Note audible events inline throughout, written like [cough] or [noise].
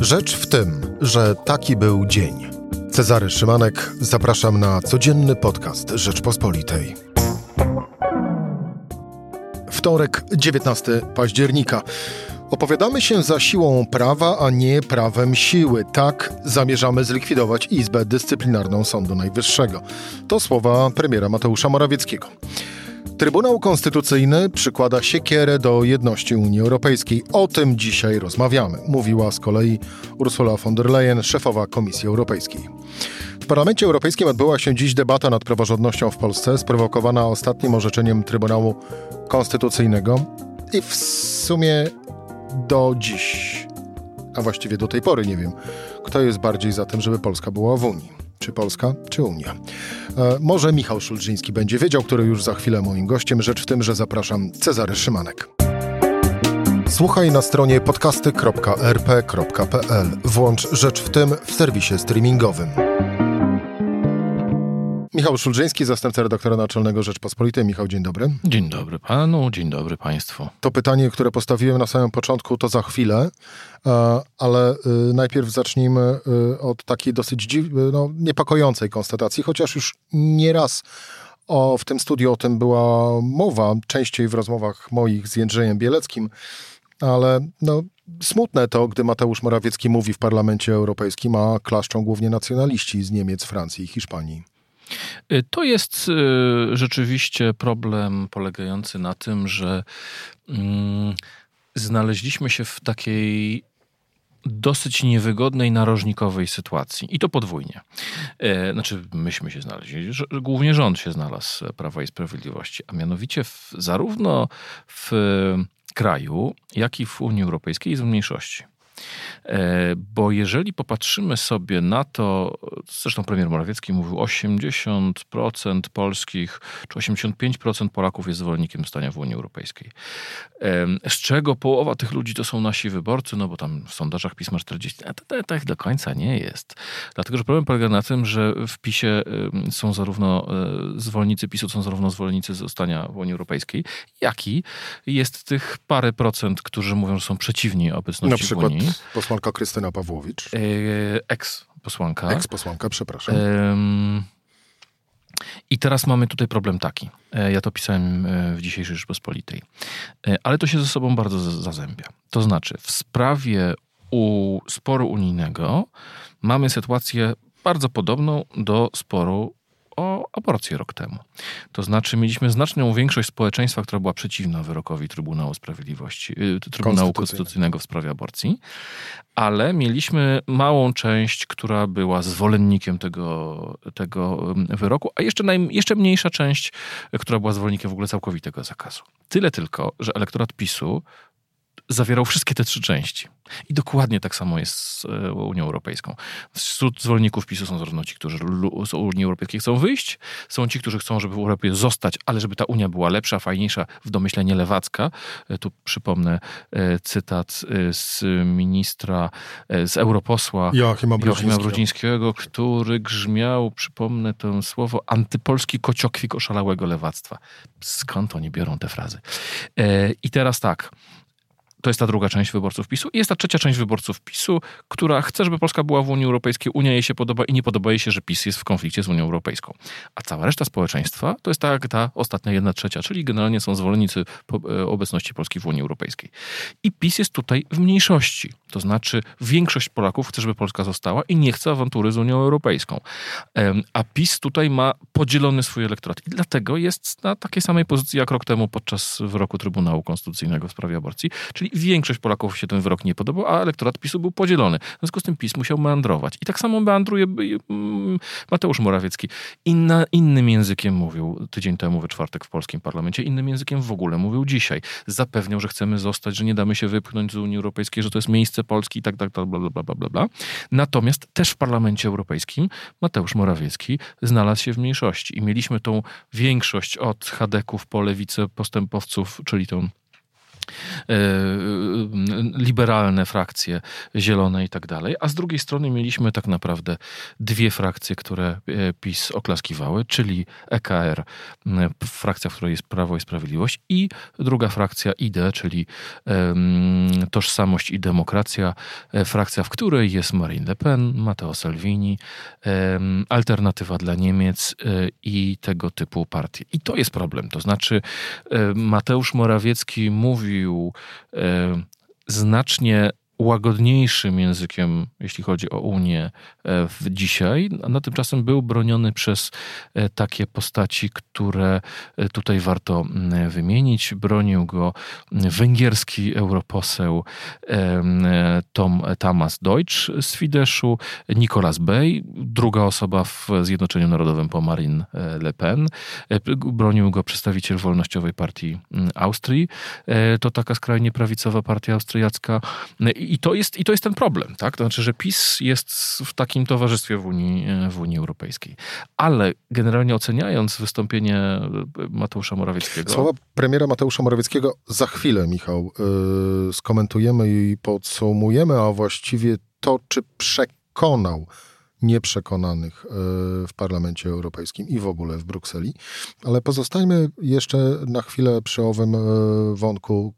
Rzecz w tym, że taki był dzień. Cezary Szymanek, zapraszam na codzienny podcast Rzeczpospolitej. Wtorek, 19 października. Opowiadamy się za siłą prawa, a nie prawem siły. Tak zamierzamy zlikwidować Izbę Dyscyplinarną Sądu Najwyższego. To słowa premiera Mateusza Morawieckiego. Trybunał Konstytucyjny przykłada siekierę do jedności Unii Europejskiej. O tym dzisiaj rozmawiamy, mówiła z kolei Ursula von der Leyen, szefowa Komisji Europejskiej. W Parlamencie Europejskim odbyła się dziś debata nad praworządnością w Polsce, sprowokowana ostatnim orzeczeniem Trybunału Konstytucyjnego i w sumie do dziś, a właściwie do tej pory nie wiem, kto jest bardziej za tym, żeby Polska była w Unii. Czy Polska, czy Unia? E, może Michał Szulżyński będzie wiedział, który już za chwilę moim gościem. Rzecz w tym, że zapraszam Cezary Szymanek. Słuchaj na stronie podcasty.rp.pl. Włącz Rzecz w tym w serwisie streamingowym. Michał Szulżyński, zastępca redaktora naczelnego Rzeczpospolitej. Michał, dzień dobry. Dzień dobry panu, dzień dobry państwu. To pytanie, które postawiłem na samym początku, to za chwilę, e, ale e, najpierw zacznijmy e, od takiej dosyć dziw, no, niepokojącej konstatacji, chociaż już nieraz o, w tym studiu o tym była mowa, częściej w rozmowach moich z Jędrzejem Bieleckim, ale no, smutne to, gdy Mateusz Morawiecki mówi w Parlamencie Europejskim, a klaszczą głównie nacjonaliści z Niemiec, Francji i Hiszpanii. Y, to jest y, rzeczywiście problem polegający na tym, że mm, znaleźliśmy się w takiej dosyć niewygodnej, narożnikowej sytuacji. I to podwójnie. E, znaczy, myśmy się znaleźli, głównie rząd się znalazł Prawa i Sprawiedliwości, a mianowicie w, zarówno w kraju, jak i w Unii Europejskiej jest w mniejszości. E, bo jeżeli popatrzymy sobie na to, zresztą premier Morawiecki mówił, 80% polskich czy 85% Polaków jest zwolennikiem stania w Unii Europejskiej. Z czego połowa tych ludzi to są nasi wyborcy, no bo tam w sondażach pisma 40, a tak do końca nie jest. Dlatego, że problem polega na tym, że w PiSie są zarówno e, zwolennicy PiSu, są zarówno zwolennicy zostania w Unii Europejskiej, jak i jest tych parę procent, którzy mówią, że są przeciwni obecności na przykład w Posłanka Krystyna Pawłowicz. E, Ex-posłanka. Ex-posłanka, przepraszam. I teraz mamy tutaj problem taki. E, ja to pisałem e, w dzisiejszej Rzeczpospolitej. Ale to się ze sobą bardzo zazębia. To znaczy, w sprawie u sporu unijnego mamy sytuację bardzo podobną do sporu o aborcję rok temu. To znaczy, mieliśmy znaczną większość społeczeństwa, która była przeciwna wyrokowi Trybunału Sprawiedliwości, y, Trybunału Konstytucyjnego w sprawie aborcji, ale mieliśmy małą część, która była zwolennikiem tego, tego wyroku, a jeszcze, naj, jeszcze mniejsza część, która była zwolennikiem w ogóle całkowitego zakazu. Tyle tylko, że elektorat PiSu zawierał wszystkie te trzy części. I dokładnie tak samo jest z e, Unią Europejską. Wśród zwolenników PiSu są zarówno ci, którzy z Unii Europejskiej chcą wyjść, są ci, którzy chcą, żeby w Europie zostać, ale żeby ta Unia była lepsza, fajniejsza, w domyśle nie lewacka. E, tu przypomnę e, cytat z ministra, z europosła Joachima Brudzińskiego, Brudzińskiego który grzmiał, przypomnę to słowo, antypolski kociokwik oszalałego lewactwa. Skąd oni biorą te frazy? I teraz tak, to jest ta druga część wyborców PiSu. I jest ta trzecia część wyborców PiSu, która chce, żeby Polska była w Unii Europejskiej. Unia jej się podoba i nie podoba jej się, że PiS jest w konflikcie z Unią Europejską. A cała reszta społeczeństwa to jest tak ta ostatnia jedna trzecia, czyli generalnie są zwolennicy e, obecności Polski w Unii Europejskiej. I PiS jest tutaj w mniejszości. To znaczy większość Polaków chce, żeby Polska została i nie chce awantury z Unią Europejską. A PiS tutaj ma podzielony swój elektorat. I dlatego jest na takiej samej pozycji jak rok temu podczas wyroku Trybunału Konstytucyjnego w sprawie aborcji, czyli większość Polaków się ten wyrok nie podobał, a elektorat PiSu był podzielony. W związku z tym PiS musiał meandrować. I tak samo meandruje mm, Mateusz Morawiecki. Inna, innym językiem mówił tydzień temu we czwartek w polskim parlamencie, innym językiem w ogóle mówił dzisiaj. Zapewniał, że chcemy zostać, że nie damy się wypchnąć z Unii Europejskiej, że to jest miejsce Polski i tak, tak, tak, bla, bla, bla, bla, bla. Natomiast też w parlamencie europejskim Mateusz Morawiecki znalazł się w mniejszości i mieliśmy tą większość od chadeków po lewicę postępowców, czyli tą liberalne frakcje, zielone i tak dalej, a z drugiej strony mieliśmy tak naprawdę dwie frakcje, które e, PiS oklaskiwały, czyli EKR, frakcja, w której jest Prawo i Sprawiedliwość i druga frakcja ID, czyli Tożsamość i Demokracja, e, frakcja, w której jest Marine Le Pen, Matteo Salvini, Alternatywa dla Niemiec i tego typu partie. I to jest problem, to znaczy Mateusz Morawiecki mówi znacznie łagodniejszym językiem, jeśli chodzi o Unię e, w dzisiaj, a tymczasem był broniony przez e, takie postaci, które e, tutaj warto wymienić. Bronił go węgierski europoseł Tom Tamas Deutsch z Fideszu, Nicolas Bey, druga osoba w Zjednoczeniu Narodowym po Marine Le Pen. Bronił go przedstawiciel Wolnościowej Partii Austrii. To taka skrajnie prawicowa partia austriacka i to jest, i to jest ten problem, tak? To znaczy, że PiS jest w takim towarzystwie w Unii, w Unii Europejskiej. Ale generalnie oceniając wystąpienie Mateusza Morawieckiego... Słowa premiera Mateusza Morawieckiego za chwilę, Michał, yy, skomentujemy i podsumujemy, a właściwie to, czy przekonał nieprzekonanych w Parlamencie Europejskim i w ogóle w Brukseli. Ale pozostańmy jeszcze na chwilę przy owym wątku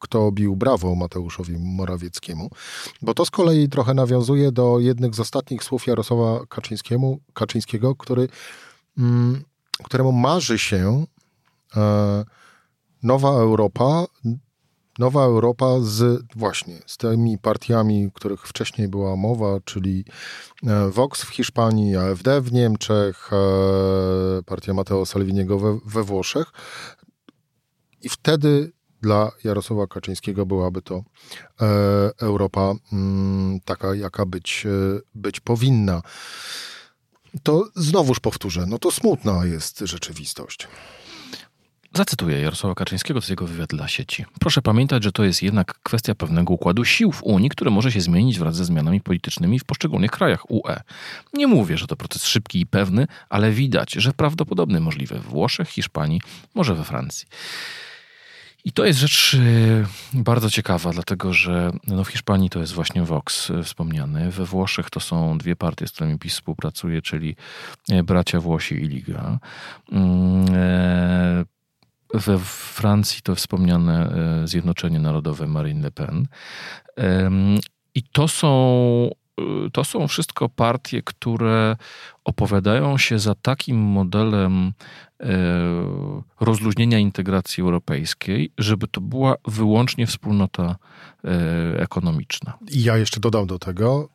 kto bił brawo Mateuszowi Morawieckiemu, bo to z kolei trochę nawiązuje do jednych z ostatnich słów Jarosława Kaczyńskiemu, Kaczyńskiego, który, mm, któremu marzy się e, nowa Europa, nowa Europa z właśnie z tymi partiami, których wcześniej była mowa, czyli e, Vox w Hiszpanii, AfD w Niemczech, e, partia Matteo Salviniego we, we Włoszech. I wtedy dla Jarosława Kaczyńskiego byłaby to e, Europa mm, taka, jaka być, e, być powinna. To znowuż powtórzę, no to smutna jest rzeczywistość. Zacytuję Jarosława Kaczyńskiego, jest jego wywiad dla sieci. Proszę pamiętać, że to jest jednak kwestia pewnego układu sił w Unii, który może się zmienić wraz ze zmianami politycznymi w poszczególnych krajach UE. Nie mówię, że to proces szybki i pewny, ale widać, że prawdopodobny możliwy w Włoszech, Hiszpanii, może we Francji. I to jest rzecz y, bardzo ciekawa, dlatego że no w Hiszpanii to jest właśnie Vox y, wspomniany. We Włoszech to są dwie partie, z którymi PiS współpracuje, czyli y, bracia Włosi i Liga. Mm, e, we Francji to wspomniane Zjednoczenie Narodowe Marine Le Pen. I to są to są wszystko partie, które opowiadają się za takim modelem e, rozluźnienia integracji europejskiej, żeby to była wyłącznie wspólnota e, ekonomiczna. I ja jeszcze dodam do tego,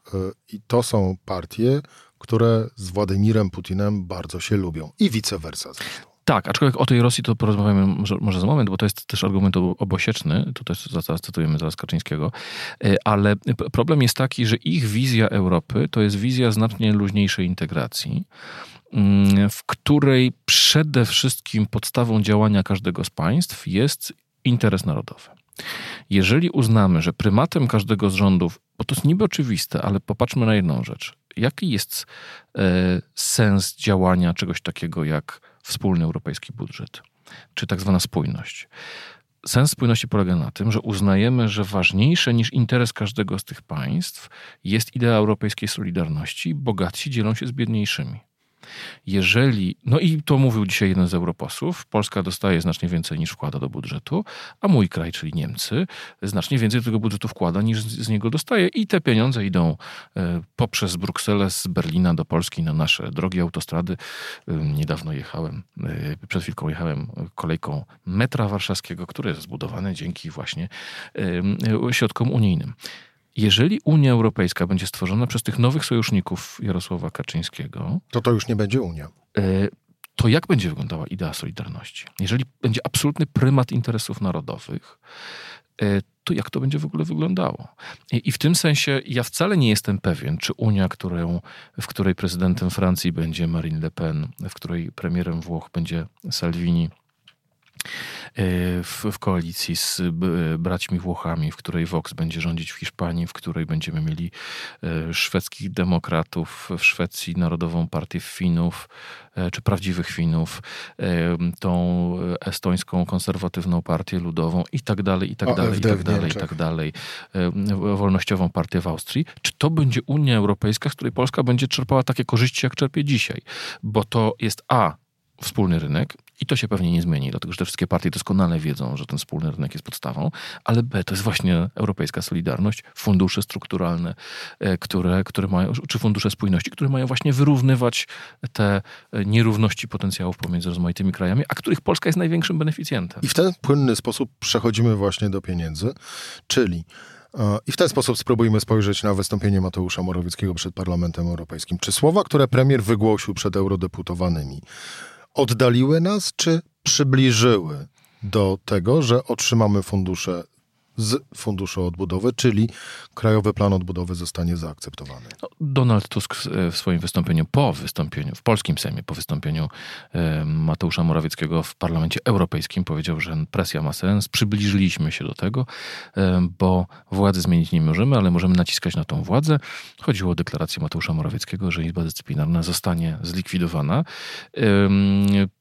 i to są partie, które z Władimirem Putinem bardzo się lubią. I vice versa zresztą. Tak, aczkolwiek o tej Rosji to porozmawiamy może, może za moment, bo to jest też argument obosieczny, tu też zaraz cytujemy zaraz Kaczyńskiego, e, ale problem jest taki, że ich wizja Europy to jest wizja znacznie luźniejszej integracji, mm, w której przede wszystkim podstawą działania każdego z państw jest interes narodowy. Jeżeli uznamy, że prymatem każdego z rządów, bo to jest niby oczywiste, ale popatrzmy na jedną rzecz. Jaki jest e, sens działania czegoś takiego jak wspólny europejski budżet, czy tak zwana spójność. Sens spójności polega na tym, że uznajemy, że ważniejsze niż interes każdego z tych państw jest idea europejskiej solidarności. Bogatsi dzielą się z biedniejszymi. Jeżeli, no i to mówił dzisiaj jeden z europosłów, Polska dostaje znacznie więcej niż wkłada do budżetu, a mój kraj, czyli Niemcy, znacznie więcej tego budżetu wkłada niż z niego dostaje i te pieniądze idą e, poprzez Brukselę z Berlina do Polski na nasze drogi autostrady. E, niedawno jechałem, e, przed chwilką jechałem kolejką metra warszawskiego, które jest zbudowane dzięki właśnie środkom unijnym. Jeżeli Unia Europejska będzie stworzona przez tych nowych sojuszników Jarosława Kaczyńskiego, to to już nie będzie Unia. E, to jak będzie wyglądała idea Solidarności? Jeżeli będzie absolutny prymat interesów narodowych, e, to jak to będzie w ogóle wyglądało? I, w tym sensie ja wcale nie jestem pewien, czy Unia, którą, w której prezydentem Francji będzie Marine Le Pen, w której premierem Włoch będzie Salvini, w, w, koalicji z braćmi Włochami, w której Vox będzie rządzić w Hiszpanii, w której będziemy mieli e, szwedzkich demokratów, w Szwecji Narodową Partię Finów, e, czy prawdziwych Finów, e, tą estońską konserwatywną partię ludową i tak dalej, i tak dalej, i tak dalej, i tak dalej, wolnościową partię w Austrii. Czy to będzie Unia Europejska, z której Polska będzie czerpała takie korzyści, jak czerpie dzisiaj? Bo to jest A, wspólny rynek i to się pewnie nie zmieni, dlatego że te wszystkie partie doskonale wiedzą, że ten wspólny rynek jest podstawą, ale B to jest właśnie europejska solidarność, fundusze strukturalne, e, które, które mają, czy fundusze spójności, które mają właśnie wyrównywać te e, nierówności potencjałów pomiędzy rozmaitymi krajami, a których Polska jest największym beneficjentem. I w ten płynny sposób przechodzimy właśnie do pieniędzy, czyli e, i w ten sposób spróbujmy spojrzeć na wystąpienie Mateusza Morawieckiego przed Parlamentem Europejskim. Czy słowa, które premier wygłosił przed eurodeputowanymi, oddaliły nas, czy przybliżyły do tego, że otrzymamy fundusze z Funduszu Odbudowy, czyli Krajowy Plan Odbudowy zostanie zaakceptowany. No, Donald Tusk w swoim wystąpieniu, po wystąpieniu, w polskim Sejmie, po wystąpieniu e, Mateusza Morawieckiego w Parlamencie Europejskim powiedział, że presja ma sens, przybliżyliśmy się do tego, e, bo władzy zmienić nie możemy, ale możemy naciskać na tą władzę. Chodziło o deklarację Mateusza Morawieckiego, że Izba Dyscyplinarna zostanie zlikwidowana. E,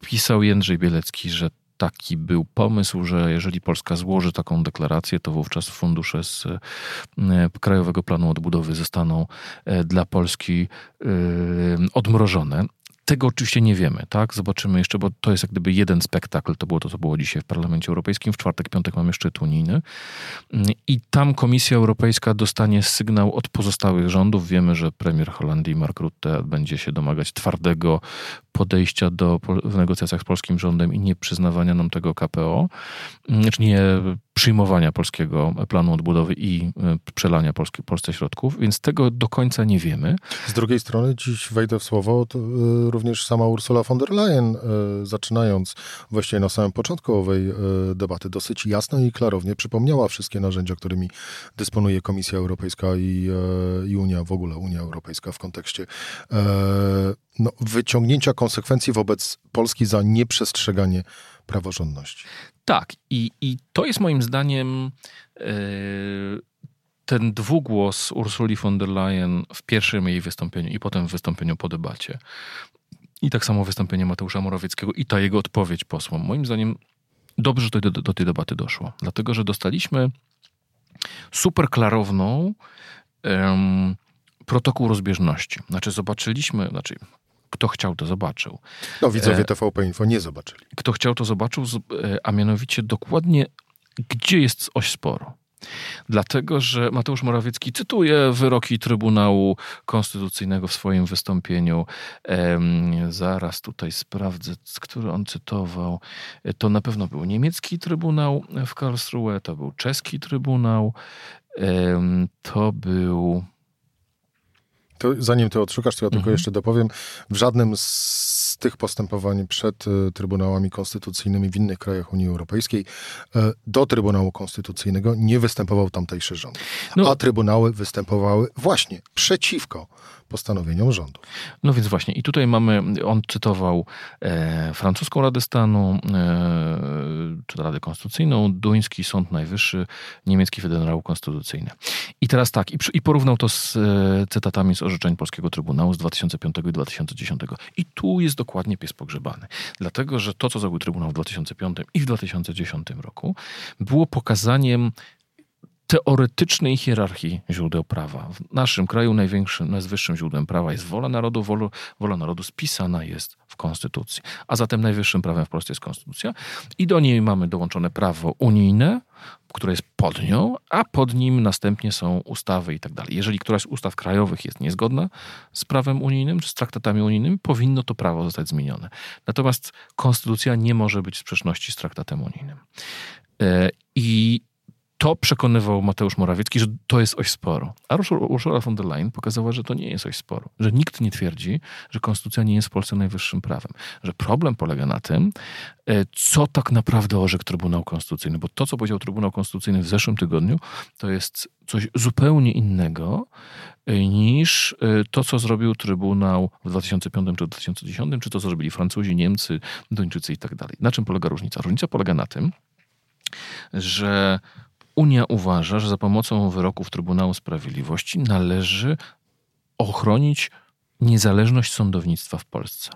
pisał Jędrzej Bielecki, że taki był pomysł, że jeżeli Polska złoży taką deklarację, to wówczas fundusze z e, Krajowego Planu Odbudowy zostaną e, dla Polski e, odmrożone. Tego oczywiście nie wiemy, tak? Zobaczymy jeszcze, bo to jest jak gdyby jeden spektakl. To było to, co było dzisiaj w Parlamencie Europejskim. W czwartek, piątek mamy szczyt unijny. I tam Komisja Europejska dostanie sygnał od pozostałych rządów. Wiemy, że premier Holandii Mark Rutte będzie się domagać twardego podejścia do, w negocjacjach z polskim rządem i nie przyznawania nam tego KPO, czy nie przyjmowania polskiego planu odbudowy i e, przelania Polski, Polsce środków, więc tego do końca nie wiemy. Z drugiej strony, dziś wejdę w słowo, e, również sama Ursula von der Leyen, e, zaczynając właściwie na samym początku owej debaty, dosyć jasno i klarownie przypomniała wszystkie narzędzia, którymi dysponuje Komisja Europejska i, i Unia, w ogóle Unia Europejska w kontekście no, wyciągnięcia konsekwencji wobec Polski za nieprzestrzeganie praworządności. Tak, i, i to jest moim zdaniem yy, ten dwugłos Ursuli von der Leyen w pierwszym jej wystąpieniu i potem w wystąpieniu po debacie. I tak samo wystąpienie Mateusza Morawieckiego i ta jego odpowiedź posłom. Moim zdaniem dobrze, że do, do, do tej debaty doszło, dlatego że dostaliśmy super klarowną um, protokół rozbieżności. Znaczy zobaczyliśmy, znaczy kto chciał, to zobaczył. No widzowie e, TVP Info nie zobaczyli. Kto chciał, to zobaczył, e, a mianowicie dokładnie, gdzie jest oś sporu. Dlatego, że Mateusz Morawiecki cytuje wyroki Trybunału Konstytucyjnego w swoim wystąpieniu. Ehm, zaraz tutaj sprawdzę, który on cytował. E, to na pewno był niemiecki Trybunał w Karlsruhe, to był czeski Trybunał, ehm, to był to zanim ty odszukasz, to ja tylko mhm. jeszcze dopowiem. W żadnym z tych postępowań przed e, Trybunałami Konstytucyjnymi w innych krajach Unii Europejskiej e, do Trybunału Konstytucyjnego nie występował tamtejszy rząd. No. A Trybunały występowały właśnie przeciwko postanowieniom rządu. No więc właśnie, i tutaj mamy, on cytował e, francuską Radę Stanu, e, czy Radę Konstytucyjną, duński Sąd Najwyższy, niemiecki Federał Konstytucyjny. I teraz tak, i, i porównał to z e, cytatami z orzeczeń Polskiego Trybunału z 2005 i 2010. I tu jest dokładnie pies pogrzebany. Dlatego, że to, co zrobił Trybunał w 2005 i w 2010 roku, było pokazaniem teoretycznej hierarchii źródeł prawa. W naszym kraju największym, najwyższym źródłem prawa jest wola narodu. Wola, wola narodu spisana jest w Konstytucji. A zatem najwyższym prawem w Polsce jest Konstytucja. I do niej mamy dołączone prawo unijne, które jest pod nią, a pod nim następnie są ustawy i tak dalej. Jeżeli któraś z ustaw krajowych jest niezgodna z prawem unijnym czy z traktatami unijnymi, powinno to prawo zostać zmienione. Natomiast konstytucja nie może być w sprzeczności z traktatem unijnym. E, I to przekonywał Mateusz Morawiecki, że to jest oś sporu. A Ursula von der Leyen pokazała, że to nie jest oś sporu. Że nikt nie twierdzi, że konstytucja nie jest w Polsce najwyższym prawem. Że problem polega na tym, e, co tak naprawdę orzekł Trybunał Konstytucyjny. Bo to, co powiedział Trybunał Konstytucyjny w zeszłym tygodniu, to jest coś zupełnie innego niż to, co zrobił Trybunał w 2005 czy 2010, czy to, co zrobili Francuzi, Niemcy, Duńczycy i tak dalej. Na czym polega różnica? Różnica polega na tym, że Unia uważa, że za pomocą wyroków Trybunału Sprawiedliwości należy ochronić niezależność sądownictwa w Polsce.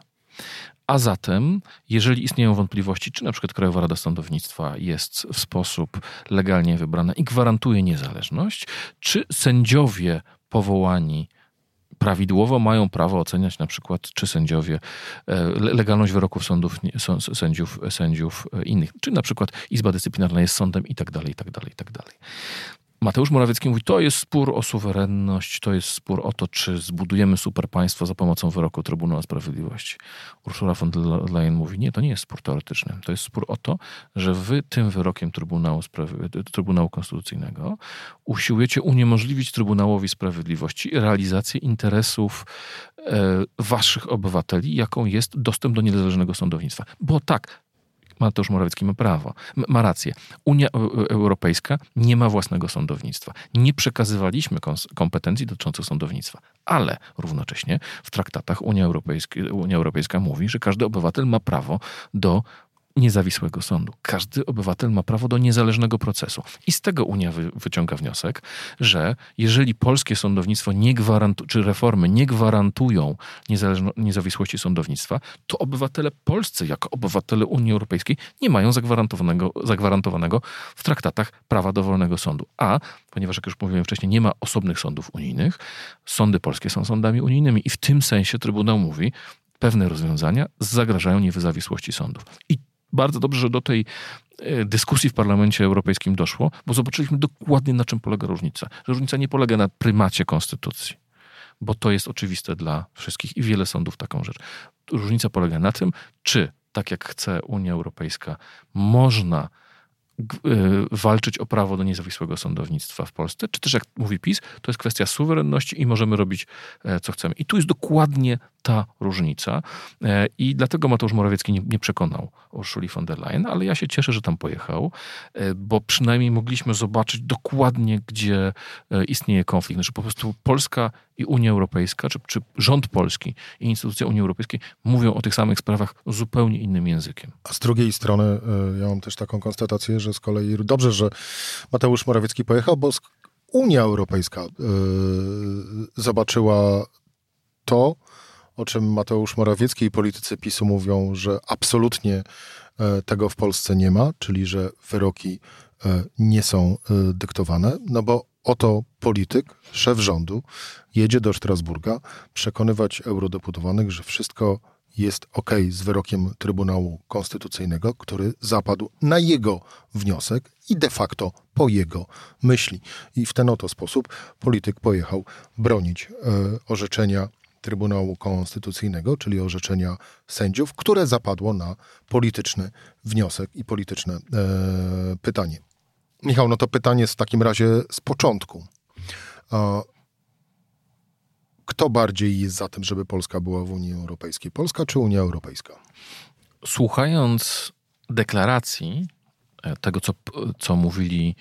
A zatem, jeżeli istnieją wątpliwości, czy na przykład Krajowa Rada Sądownictwa jest w sposób legalnie wybrana i gwarantuje niezależność, czy sędziowie powołani prawidłowo mają prawo oceniać na przykład, czy sędziowie, e, legalność wyroków sądów, sędziów, sędziów e, innych, czy na przykład Izba Dyscyplinarna jest sądem i tak dalej, i tak dalej, i tak dalej. Mateusz Morawiecki mówi, to jest spór o suwerenność, to jest spór o to, czy zbudujemy super państwo za pomocą wyroku Trybunału Sprawiedliwości. Ursula von der Leyen mówi, nie, to nie jest spór teoretyczny. To jest spór o to, że wy tym wyrokiem Trybunału, Trybunału Konstytucyjnego usiłujecie uniemożliwić Trybunałowi Sprawiedliwości realizację interesów e, waszych obywateli, jaką jest dostęp do niezależnego sądownictwa. Bo tak, Mateusz Morawiecki ma prawo, ma rację. Unia Europejska nie ma własnego sądownictwa. Nie przekazywaliśmy kompetencji dotyczących sądownictwa, ale równocześnie w traktatach Unia Europejska, Unia Europejska mówi, że każdy obywatel ma prawo do niezawisłego sądu. Każdy obywatel ma prawo do niezależnego procesu. I z tego Unia wy, wyciąga wniosek, że jeżeli polskie sądownictwo nie gwarantu, czy reformy nie gwarantują niezawisłości sądownictwa, to obywatele polscy, jako obywatele Unii Europejskiej, nie mają zagwarantowanego, zagwarantowanego w traktatach prawa do wolnego sądu. A, ponieważ jak już mówiłem wcześniej, nie ma osobnych sądów unijnych, sądy polskie są sądami unijnymi i w tym sensie Trybunał mówi, pewne rozwiązania zagrażają niezawisłości sądów. I bardzo dobrze, że do tej e, dyskusji w Parlamencie Europejskim doszło, bo zobaczyliśmy dokładnie na czym polega różnica. Różnica nie polega na prymacie konstytucji, bo to jest oczywiste dla wszystkich i wiele sądów taką rzecz. Różnica polega na tym, czy tak jak chce Unia Europejska, można walczyć o prawo do niezawisłego sądownictwa w Polsce, czy też jak mówi PiS, to jest kwestia suwerenności i możemy robić e, co chcemy. I tu jest dokładnie ta różnica e, i dlatego Mateusz Morawiecki nie, nie przekonał Urszuli von der Leyen, ale ja się cieszę, że tam pojechał, e, bo przynajmniej mogliśmy zobaczyć dokładnie, gdzie istnieje konflikt. Znaczy po prostu Polska i Unia Europejska, czy, czy rząd polski i instytucje Unii Europejskiej mówią o tych samych sprawach zupełnie innym językiem. A z drugiej strony ja mam też taką konstatację, że z kolei dobrze, że Mateusz Morawiecki pojechał, bo Unia Europejska yy, zobaczyła to, o czym Mateusz Morawiecki i politycy PiSu mówią, że absolutnie yy, tego w Polsce nie ma, czyli że wyroki nie są dyktowane, no bo oto polityk, szef rządu jedzie do Strasburga przekonywać eurodeputowanych, że wszystko jest ok z wyrokiem Trybunału Konstytucyjnego, który zapadł na jego wniosek i de facto po jego myśli. I w ten oto sposób polityk pojechał bronić e, orzeczenia Trybunału Konstytucyjnego, czyli orzeczenia sędziów, które zapadło na polityczny wniosek i polityczne e, pytanie. Michał, no to pytanie jest w takim razie z początku. Kto bardziej jest za tym, żeby Polska była w Unii Europejskiej? Polska czy Unia Europejska? Słuchając deklaracji e, tego, co, co mówili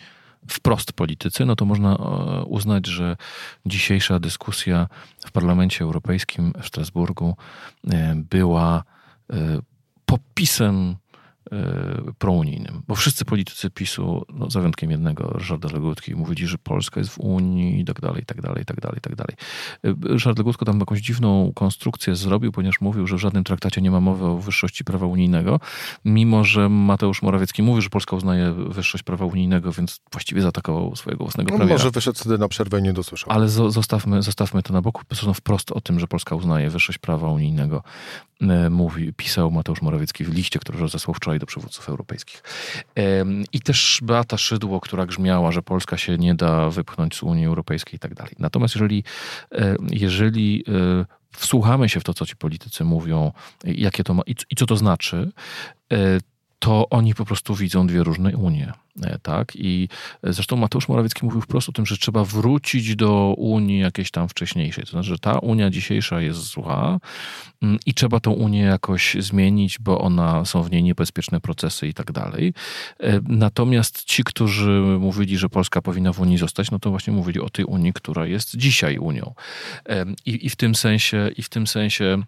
wprost politycy, no to można e, uznać, że dzisiejsza dyskusja w Parlamencie Europejskim w Strasburgu e, była popisem prounijnym. Bo wszyscy politycy PiSu, no, za wyjątkiem jednego, Ryszarda Legutki, mówili, że Polska jest w Unii i tak dalej, i tak dalej, i tak dalej, i tak dalej. E, Ryszard Legutko tam jakąś dziwną konstrukcję zrobił, ponieważ mówił, że w żadnym traktacie nie ma mowy o wyższości prawa unijnego, mimo że Mateusz Morawiecki mówi, że Polska uznaje wyższość prawa unijnego, więc właściwie zaatakował swojego własnego no, premiera. Może wyszedł wtedy na przerwę i nie dosłyszał. Ale zostawmy, zostawmy to na boku. Są wprost o tym, że Polska uznaje wyższość prawa unijnego. E, mówi, pisał Mateusz Morawiecki w liście, który rozesłał wczoraj do przywódców europejskich. I też Beata Szydło, która grzmiała, że Polska się nie da wypchnąć z Unii Europejskiej i tak dalej. Natomiast jeżeli, e, jeżeli e, wsłuchamy się w to, co ci politycy mówią, jakie to ma i, co to znaczy, to oni po prostu widzą dwie różne Unie. E, tak? I zresztą Mateusz Morawiecki mówił wprost o tym, że trzeba wrócić do Unii jakiejś tam wcześniejszej. To znaczy, że ta Unia dzisiejsza jest zła mm, i trzeba tą Unię jakoś zmienić, bo ona są w niej niebezpieczne procesy i tak dalej. E, natomiast ci, którzy mówili, że Polska powinna w Unii zostać, no to właśnie mówili o tej Unii, która jest dzisiaj Unią. E, I, i w tym sensie, i w tym sensie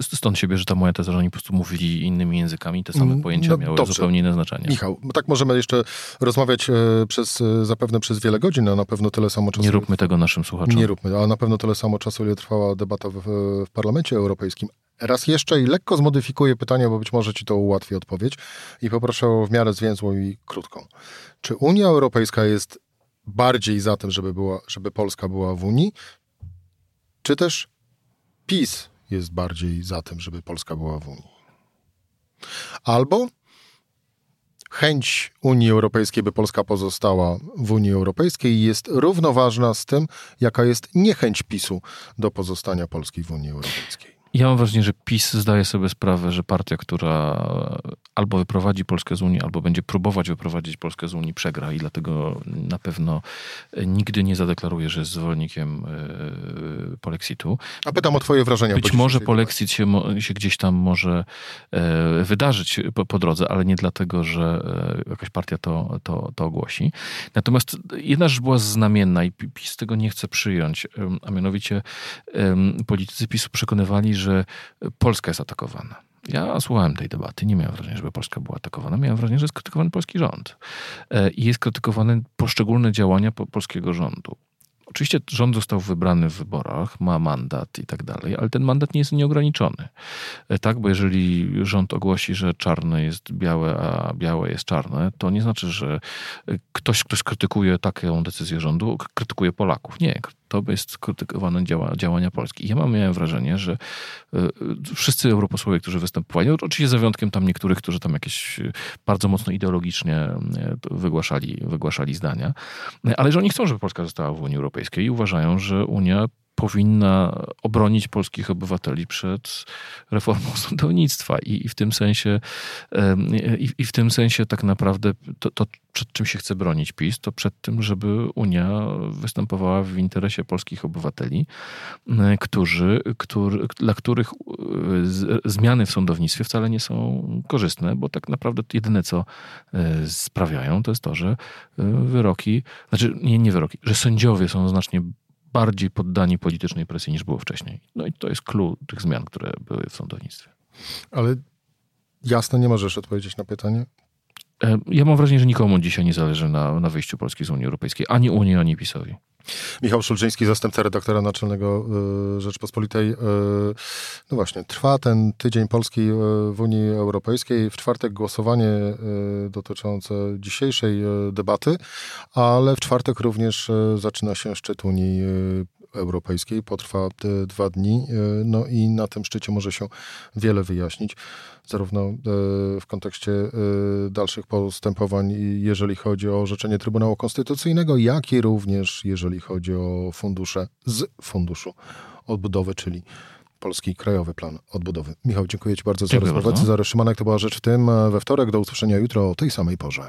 Stąd się bierze ta moja teza, że oni po prostu mówili innymi językami, te same mm, pojęcia no, miały dobrze. zupełnie inne znaczenie. Michał, tak możemy jeszcze rozmawiać e, przez, e, zapewne przez wiele godzin, a na pewno tyle samo czasu... Nie róbmy tego naszym słuchaczom. Nie róbmy, ale na pewno tyle samo czasu, ile trwała debata w, w Parlamencie Europejskim. Raz jeszcze i lekko zmodyfikuję pytanie, bo być może ci to ułatwi odpowiedź i poproszę o w miarę zwięzłą i krótką. Czy Unia Europejska jest bardziej za tym, żeby, była, żeby Polska była w Unii, czy też PiS jest bardziej za tym, żeby Polska była w Unii. Albo chęć Unii Europejskiej, by Polska pozostała w Unii Europejskiej, jest równoważna z tym, jaka jest niechęć PiSu do pozostania Polski w Unii Europejskiej. Ja mam wrażenie, że PiS zdaje sobie sprawę, że partia, która albo wyprowadzi Polskę z Unii, albo będzie próbować wyprowadzić Polskę z Unii, przegra i dlatego na pewno nigdy nie zadeklaruje, że jest zwolennikiem e, polexitu. A pytam o twoje wrażenia. Być może polexit się, się, gdzieś tam może e, wydarzyć po, po, drodze, ale nie dlatego, że e, jakaś partia to, to, to ogłosi. Natomiast jedna rzecz była znamienna i PiS tego nie chce przyjąć, a mianowicie politycy PiSu przekonywali, że Polska jest atakowana. Ja słuchałem tej debaty, nie miałem wrażenia, żeby Polska była atakowana. Miałem wrażenie, że jest krytykowany polski rząd. E, I jest krytykowane poszczególne działania polskiego rządu. Oczywiście rząd został wybrany w wyborach, ma mandat i tak dalej, ale ten mandat nie jest nieograniczony. E, tak, bo jeżeli rząd ogłosi, że czarne jest białe, a białe jest czarne, to nie znaczy, że ktoś, kto krytykuje taką decyzję rządu, krytykuje Polaków. Nie, to jest krytykowane działa, działania Polski. Ja mam, miałem wrażenie, że y, wszyscy europosłowie, którzy występowali, oczywiście za wyjątkiem tam niektórych, którzy tam jakieś bardzo mocno ideologicznie wygłaszali, wygłaszali zdania, ale że oni chcą, żeby Polska została w Unii Europejskiej i uważają, że Unia powinna obronić polskich obywateli przed reformą [laughs] sądownictwa. I, i w tym sensie i, i, w tym sensie tak naprawdę to, to, przed czym się chce bronić PiS, to przed tym, żeby Unia występowała w interesie polskich obywateli, którzy, który, dla których zmiany w sądownictwie wcale nie są korzystne, bo tak naprawdę jedyne, co e, sprawiają, to jest to, że e, wyroki, znaczy nie, nie wyroki, że sędziowie są znacznie bardziej poddani politycznej presji niż było wcześniej. No i to jest clue tych zmian, które były w sądownictwie. Ale jasno nie możesz odpowiedzieć na pytanie? E, ja mam wrażenie, że nikomu dzisiaj nie zależy na, na wyjściu Polski z Unii Europejskiej. Ani Unii, ani PiSowi. Michał Szulczyński, zastępca redaktora naczelnego y, Rzeczpospolitej. Y, no właśnie, trwa ten tydzień Polski w Unii Europejskiej. W czwartek głosowanie dotyczące dzisiejszej debaty, ale w czwartek również zaczyna się szczyt Unii Europejskiej. Potrwa dwa dni. No i na tym szczycie może się wiele wyjaśnić zarówno e, w kontekście e, dalszych postępowań, jeżeli chodzi o orzeczenie Trybunału Konstytucyjnego, jak i również jeżeli chodzi o fundusze z Funduszu Odbudowy, czyli Polski Krajowy Plan Odbudowy. Michał, dziękuję Ci bardzo dziękuję za rozmowę. Cezary Szymanek to była Rzecz w tym we wtorek. Do usłyszenia jutro o tej samej porze.